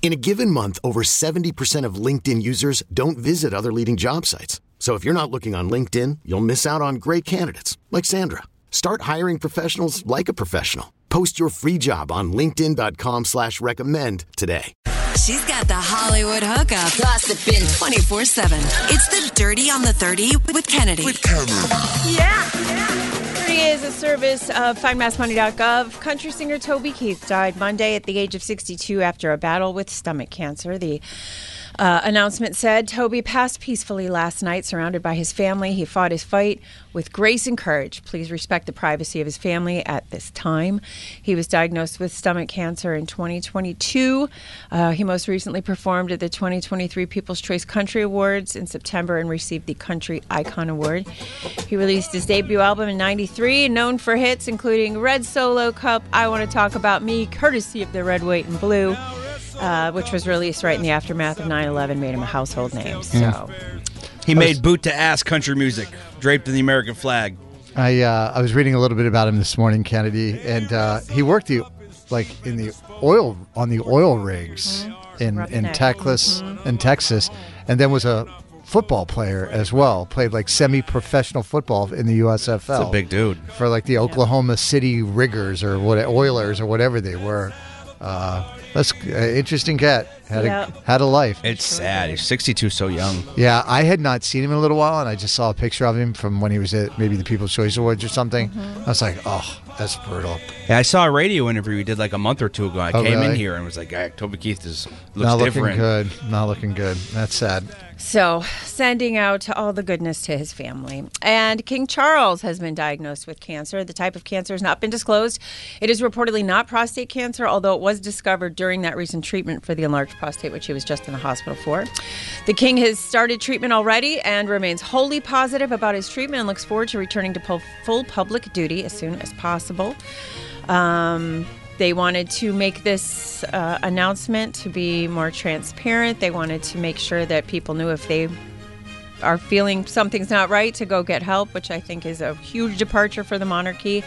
In a given month, over 70% of LinkedIn users don't visit other leading job sites. So if you're not looking on LinkedIn, you'll miss out on great candidates like Sandra. Start hiring professionals like a professional. Post your free job on linkedin.com slash recommend today. She's got the Hollywood hookup. Gossiping 24 7. It's the Dirty on the 30 with Kennedy. With Kennedy. Yeah. Is a service of findmassmoney.gov. Country singer Toby Keith died Monday at the age of 62 after a battle with stomach cancer. The uh, announcement said Toby passed peacefully last night, surrounded by his family. He fought his fight with grace and courage. Please respect the privacy of his family at this time. He was diagnosed with stomach cancer in 2022. Uh, he most recently performed at the 2023 People's Choice Country Awards in September and received the Country Icon Award. He released his debut album in 93, known for hits including Red Solo Cup, I Want to Talk About Me, courtesy of the Red, White, and Blue uh, which was released right in the aftermath of 9/11, made him a household name. So He made boot to ass country music draped in the American flag. I uh, I was reading a little bit about him this morning, Kennedy, and uh, he worked the like in the oil on the oil rigs in in Roughneck. Texas in Texas, and then was a football player as well. Played like semi-professional football in the USFL. It's a big dude. for like the Oklahoma City Riggers or what Oilers or whatever they were. Uh, that's uh, interesting cat had Yeah. a had a life. It's sad. He's 62, so young. Yeah, I had not seen him in a little while, and I just saw a picture of him from when he was at maybe the People's Choice Awards or something. Mm-hmm. I was like, oh, that's brutal. Yeah, I saw a radio interview he did like a month or two ago. I Oh, came in here and was like, "Guy, Toby Keith is looks not different." looking good. Not looking good. That's sad. So, sending out all the goodness to his family. And King Charles has been diagnosed with cancer. The type of cancer has not been disclosed. It is reportedly not prostate cancer, although it was discovered during that recent treatment for the enlarged prostate, which he was just in the hospital for. The King has started treatment already and remains wholly positive about his treatment and looks forward to returning to full public duty as soon as possible. Um, they wanted to make this uh, announcement to be more transparent. They wanted to make sure that people knew if they are feeling something's not right to go get help, which I think is a huge departure for the monarchy.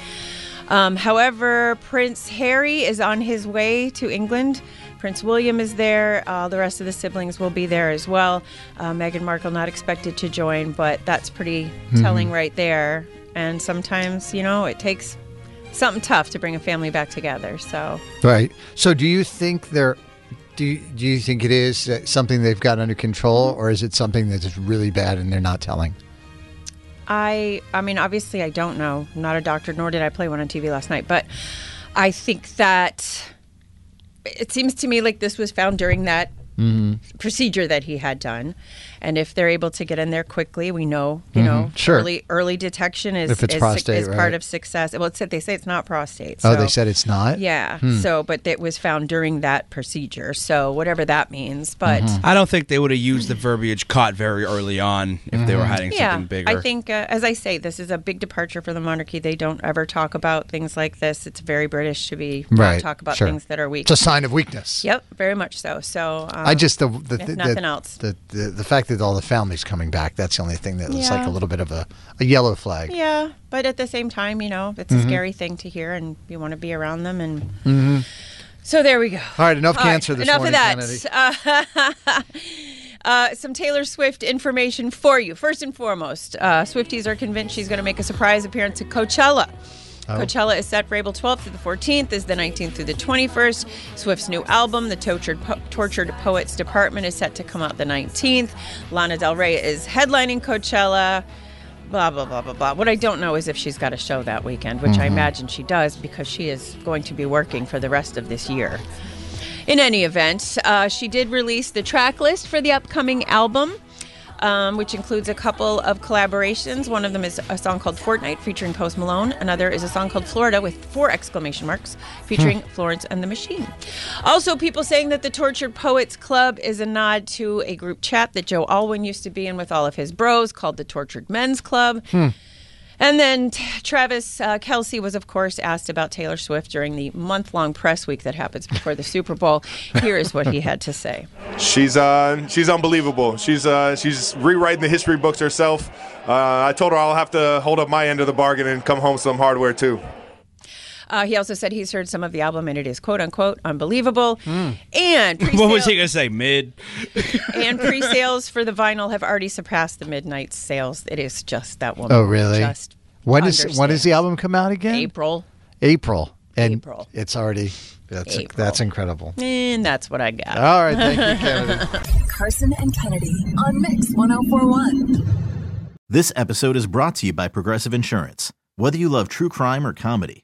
Um, however, Prince Harry is on his way to England. Prince William is there. Uh, the rest of the siblings will be there as well. Uh, Meghan Markle not expected to join, but that's pretty telling right there. And sometimes, you know, it takes something tough to bring a family back together. So Right. So, do you think they're? Do you, do you think it is something they've got under control, or is it something that's really bad and they're not telling? I I mean obviously I don't know. I'm not a doctor nor did I play one on TV last night, but I think that it seems to me like this was found during that mm-hmm. procedure that he had done. And if they're able to get in there quickly, we know, you mm-hmm. know, Sure. early early detection is If it's is, prostate, is part right. of success. Well, it's said they say it's not prostate. Oh, they said it's not. Yeah. Hmm. So, but it was found during that procedure. So, whatever that means. But mm-hmm. I don't think they would have used the verbiage "caught" very early on if they were mm-hmm. hiding yeah, something bigger. I think, uh, as I say, this is a big departure for the monarchy. They don't ever talk about things like this. It's very British to be uh, Right. talk about sure. things that are weak. It's a sign of weakness. Yep, very much so. So um, I just the the, the, nothing the, else. The, the the fact that all the family's coming back. That's the only thing that was like a little bit of a, a yellow flag. yeah, but at the same time, you know, it's Mm-hmm. a scary thing to hear, and you want to be around them. And so there we go. All right, enough All right, cancer this enough morning, of that. Uh, some Taylor Swift information for you. First and foremost, uh, Swifties are convinced she's going to make a surprise appearance at Coachella. Oh. Coachella is set for April 12th through the 14th, is the 19th through the 21st. Swift's new album, The Tortured, po- Tortured Poets Department, is set to come out the 19th. Lana Del Rey is headlining Coachella. blah blah blah blah blah. What I don't know is if she's got a show that weekend, which I imagine she does because she is going to be working for the rest of this year. In any event, uh, she did release the track list for the upcoming album. Um, which includes a couple of collaborations. One of them is a song called Fortnight featuring Post Malone. Another is a song called Florida with four exclamation marks featuring Florence and the Machine. Also, people saying that the Tortured Poets Club is a nod to a group chat that Joe Alwyn used to be in with all of his bros called the Tortured Men's Club. And then Travis uh, Kelce was, of course, asked about Taylor Swift during the month long press week that happens before the Super Bowl. Here is what he had to say. She's uh, she's unbelievable. She's uh, she's rewriting the history books herself. Uh, I told her I'll have to hold up my end of the bargain and come home some hardware too. Uh, he also said he's heard some of the album and it is quote unquote unbelievable. And What was he gonna say? Mid. and pre-sales for the vinyl have already surpassed the midnight sales. It is just that woman. Oh, really? Just When is when does the album come out again? April. April. And April. it's already that's April. that's incredible. And that's what I got. All right, thank you, Kennedy. Carson and Kennedy on Mix 1041. This episode is brought to you by Progressive Insurance. Whether you love true crime or comedy,